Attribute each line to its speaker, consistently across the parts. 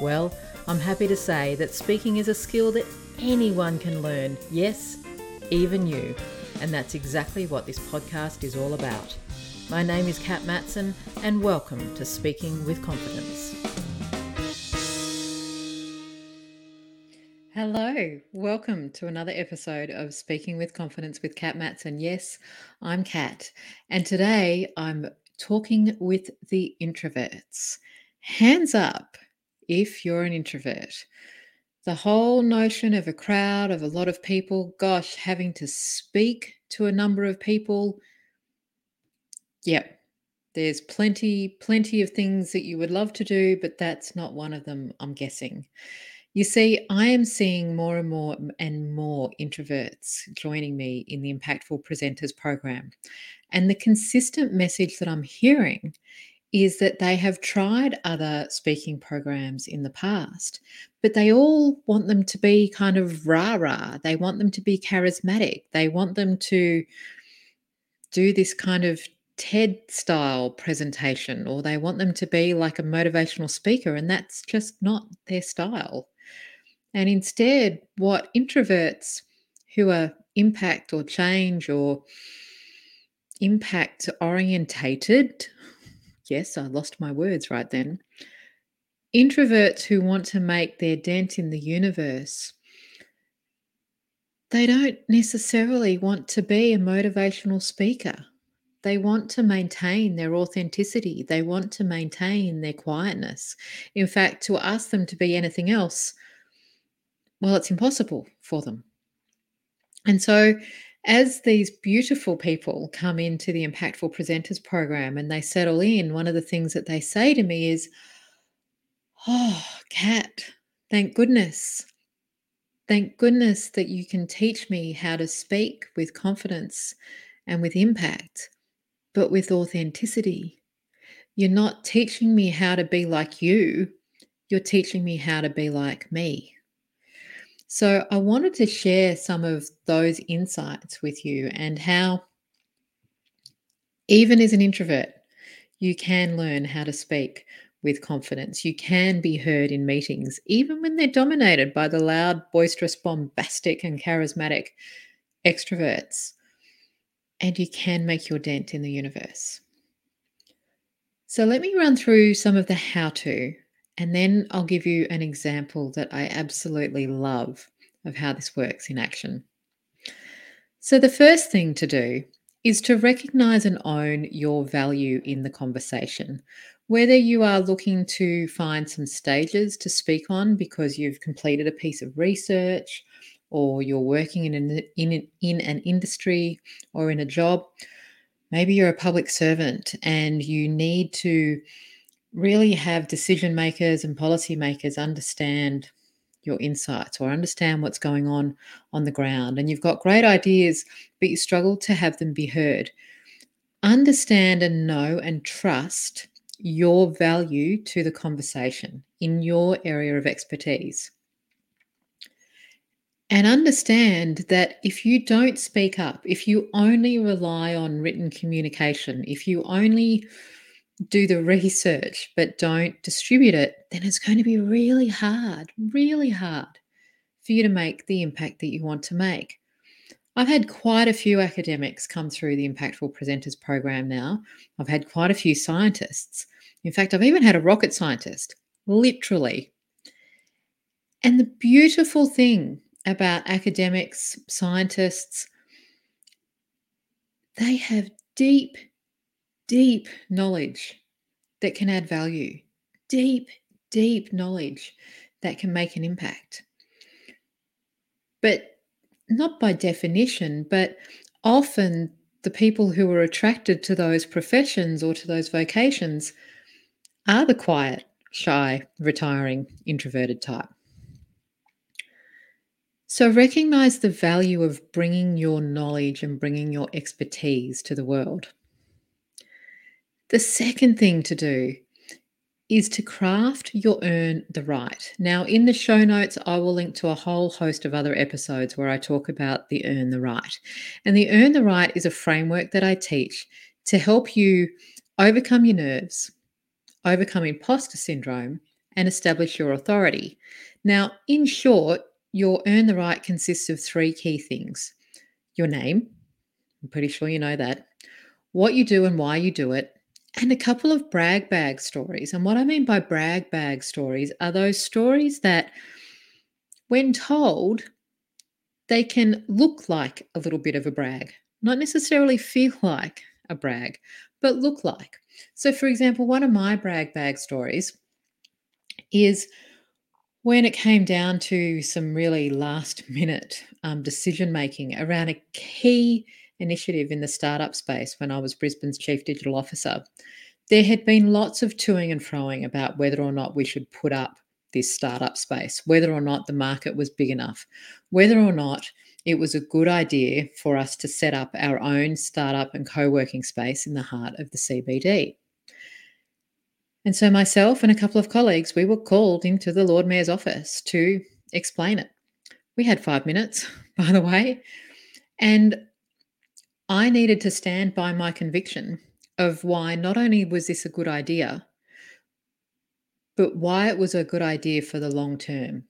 Speaker 1: Well, I'm happy to say that speaking is a skill that anyone can learn. Yes, even you. And that's exactly what this podcast is all about. My name is Kat Mattson, and welcome to Speaking with Confidence. Hello, welcome to another episode of Speaking with Confidence with Kat Mattson. Yes, I'm Kat, and today I'm talking with the introverts. Hands up if you're an introvert. The whole notion of a crowd, of a lot of people, gosh, having to speak to a number of people. Yep, there's plenty, plenty of things that you would love to do, but that's not one of them, I'm guessing. You see, I am seeing more and more and more introverts joining me in the Impactful Presenters program. And the consistent message that I'm hearing is that they have tried other speaking programs in the past, but they all want them to be kind of rah rah. They want them to be charismatic. They want them to do this kind of TED style presentation, or they want them to be like a motivational speaker, and that's just not their style. And instead, what introverts who are impact or change or impact orientated Yes, I lost my words right then. Introverts who want to make their dent in the universe, they don't necessarily want to be a motivational speaker. They want to maintain their authenticity. They want to maintain their quietness. In fact, to ask them to be anything else, well, it's impossible for them. And so as these beautiful people come into the Impactful Presenters program and they settle in, one of the things that they say to me is, Oh, Kat, thank goodness. Thank goodness that you can teach me how to speak with confidence and with impact, but with authenticity. You're not teaching me how to be like you, you're teaching me how to be like me. So, I wanted to share some of those insights with you and how, even as an introvert, you can learn how to speak with confidence. You can be heard in meetings, even when they're dominated by the loud, boisterous, bombastic, and charismatic extroverts. And you can make your dent in the universe. So, let me run through some of the how to and then I'll give you an example that I absolutely love of how this works in action. So, the first thing to do is to recognize and own your value in the conversation. Whether you are looking to find some stages to speak on because you've completed a piece of research, or you're working in an, in, in an industry or in a job, maybe you're a public servant and you need to really have decision makers and policymakers understand your insights or understand what's going on on the ground and you've got great ideas but you struggle to have them be heard. Understand and know and trust your value to the conversation in your area of expertise. And understand that if you don't speak up if you only rely on written communication if you only do the research but don't distribute it, then it's going to be really hard, really hard for you to make the impact that you want to make. I've had quite a few academics come through the Impactful Presenters program now. I've had quite a few scientists. In fact, I've even had a rocket scientist, literally. And the beautiful thing about academics, scientists, they have deep deep knowledge that can add value, deep, deep knowledge that can make an impact. But not by definition, but often the people who are attracted to those professions or to those vocations are the quiet, shy, retiring, introverted type. So, recognize the value of bringing your knowledge and bringing your expertise to the world. The second thing to do is to craft your earn the right. Now, in the show notes, I will link to a whole host of other episodes where I talk about the earn the right. And the earn the right is a framework that I teach to help you overcome your nerves, overcome imposter syndrome, and establish your authority. Now, in short, your earn the right consists of three key things your name, I'm pretty sure you know that, what you do and why you do it, and a couple of brag bag stories. And what I mean by brag bag stories are those stories that, when told, they can look like a little bit of a brag, not necessarily feel like a brag, but look like. So, for example, one of my brag bag stories is when it came down to some really last minute um, decision making around a key initiative in the startup space when I was Brisbane's chief digital officer, there had been lots of toing and froing about whether or not we should put up this startup space, whether or not the market was big enough, whether or not it was a good idea for us to set up our own startup and co working space in the heart of the CBD. And so, myself and a couple of colleagues, we were called into the Lord Mayor's office to explain it. We had five minutes, by the way, and I needed to stand by my conviction of why not only was this a good idea, but why it was a good idea for the long term.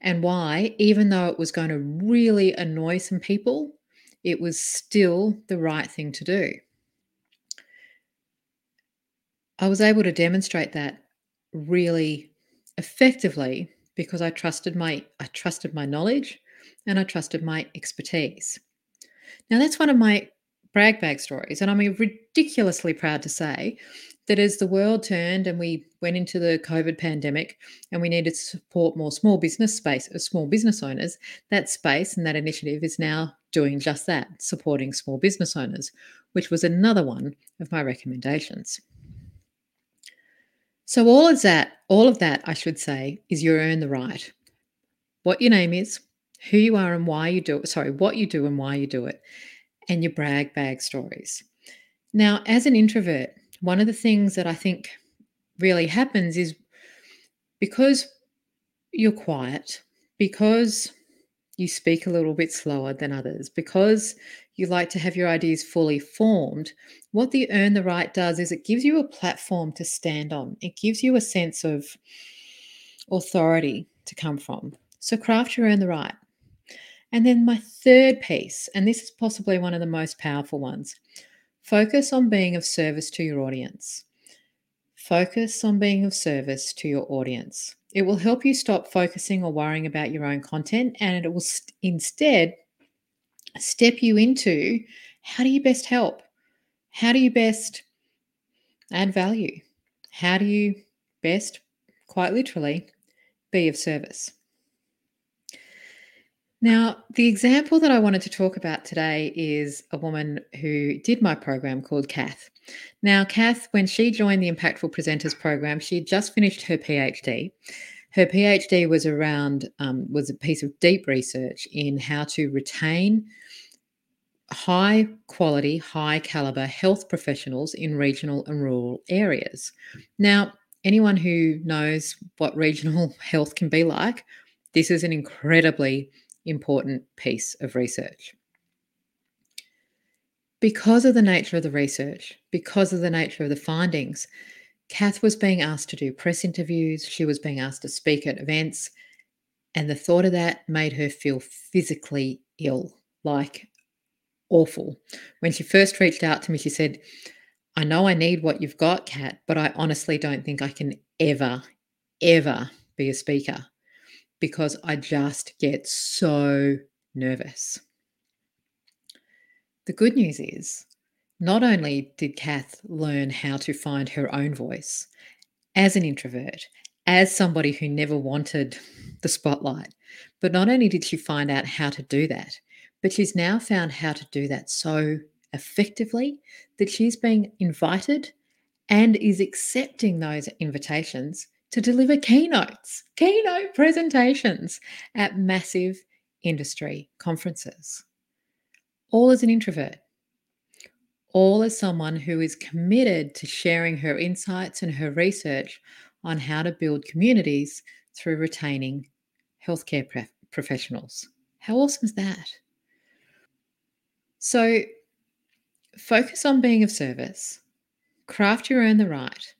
Speaker 1: And why, even though it was going to really annoy some people, it was still the right thing to do. I was able to demonstrate that really effectively because I trusted my I trusted my knowledge and I trusted my expertise. Now, that's one of my brag bag stories. And I'm ridiculously proud to say that as the world turned and we went into the COVID pandemic and we needed to support more small business space, uh, small business owners, that space and that initiative is now doing just that, supporting small business owners, which was another one of my recommendations. So all of that, all of that, I should say, is you earn the right. What your name is, who you are and why you do it, sorry, what you do and why you do it, and your brag bag stories. Now, as an introvert, one of the things that I think really happens is because you're quiet, because you speak a little bit slower than others, because you like to have your ideas fully formed, what the Earn the Right does is it gives you a platform to stand on. It gives you a sense of authority to come from. So craft your Earn the Right. And then my third piece, and this is possibly one of the most powerful ones focus on being of service to your audience. Focus on being of service to your audience. It will help you stop focusing or worrying about your own content and it will st- instead step you into how do you best help? How do you best add value? How do you best, quite literally, be of service? Now, the example that I wanted to talk about today is a woman who did my program called Kath. Now, Kath, when she joined the Impactful Presenters program, she had just finished her PhD. Her PhD was around um, was a piece of deep research in how to retain high quality, high caliber health professionals in regional and rural areas. Now, anyone who knows what regional health can be like, this is an incredibly important piece of research. Because of the nature of the research, because of the nature of the findings, Kath was being asked to do press interviews, she was being asked to speak at events, and the thought of that made her feel physically ill, like awful. When she first reached out to me, she said, I know I need what you've got, Kat, but I honestly don't think I can ever, ever be a speaker because I just get so nervous. The good news is, not only did Kath learn how to find her own voice as an introvert, as somebody who never wanted the spotlight, but not only did she find out how to do that, but she's now found how to do that so effectively that she's being invited and is accepting those invitations to deliver keynotes, keynote presentations at massive industry, conferences, all as an introvert, all as someone who is committed to sharing her insights and her research on how to build communities through retaining healthcare professionals. How awesome is that? So, focus on being of service, craft your Earn the Right,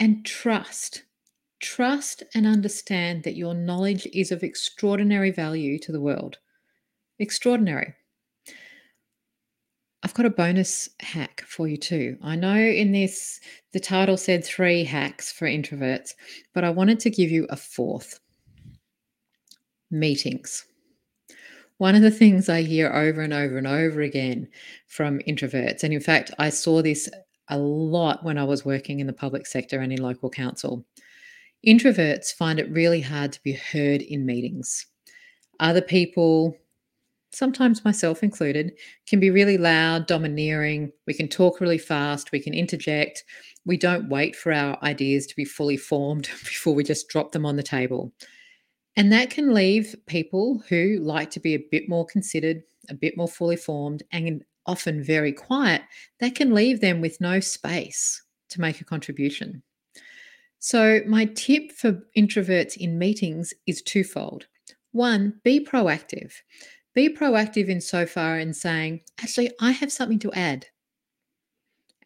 Speaker 1: and trust. Trust and understand that your knowledge is of extraordinary value to the world. Extraordinary. I've got a bonus hack for you too. I know in this, the title said three hacks for introverts, but I wanted to give you a fourth meetings. One of the things I hear over and over and over again from introverts, and in fact, I saw this a lot when I was working in the public sector and in local council. Introverts find it really hard to be heard in meetings. Other people sometimes myself included, can be really loud, domineering. We can talk really fast, we can interject. We don't wait for our ideas to be fully formed before we just drop them on the table. And that can leave people who like to be a bit more considered, a bit more fully formed, and often very quiet, that can leave them with no space to make a contribution. So, my tip for introverts in meetings is twofold. One, be proactive be proactive in so far in saying, actually, I have something to add.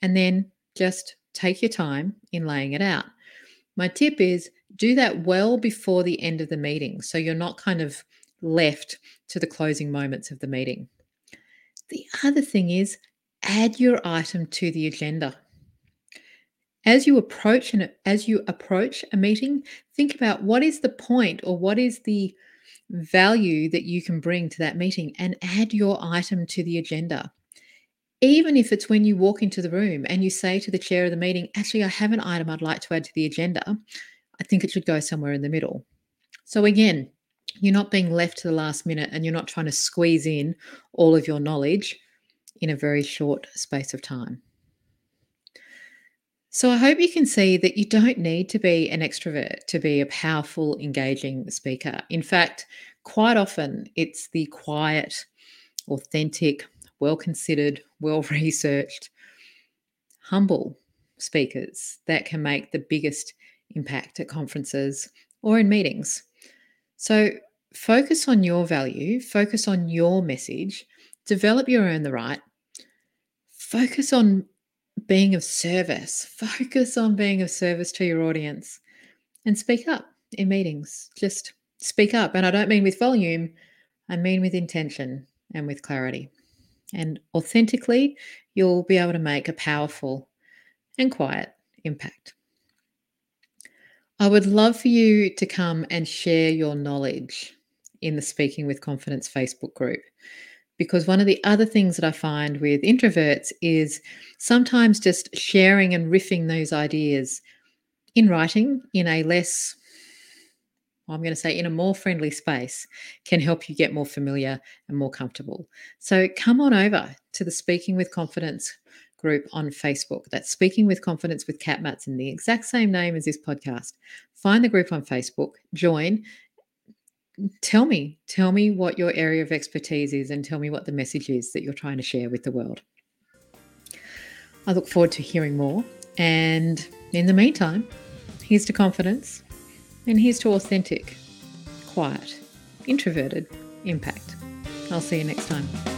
Speaker 1: And then just take your time in laying it out. My tip is do that well before the end of the meeting so you're not kind of left to the closing moments of the meeting. The other thing is add your item to the agenda. As you approach and as you approach a meeting, think about what is the point or what is the value that you can bring to that meeting and add your item to the agenda. Even if it's when you walk into the room and you say to the chair of the meeting, actually, I have an item I'd like to add to the agenda, I think it should go somewhere in the middle. So, again, you're not being left to the last minute and you're not trying to squeeze in all of your knowledge in a very short space of time. So I hope you can see that you don't need to be an extrovert to be a powerful, engaging speaker. In fact, quite often it's the quiet, authentic, well considered, well researched, humble speakers that can make the biggest impact at conferences or in meetings. So focus on your value, focus on your message, develop your Earn the Right, focus on being of service. Focus on being of service to your audience and speak up in meetings. Just speak up. And I don't mean with volume, I mean with intention and with clarity. And authentically, you'll be able to make a powerful and quiet impact. I would love for you to come and share your knowledge in the Speaking with Confidence Facebook group because one of the other things that I find with introverts is sometimes just sharing and riffing those ideas in writing in a less I'm going to say in a more friendly space can help you get more familiar and more comfortable. So come on over to the Speaking with Confidence group on Facebook. That's Speaking with Confidence with Kat Mattson, the exact same name as this podcast. Find the group on Facebook, join, tell me, tell me what your area of expertise is and tell me what the message is that you're trying to share with the world. I look forward to hearing more. And in the meantime, here's to confidence and here's to authentic, quiet, introverted impact. I'll see you next time.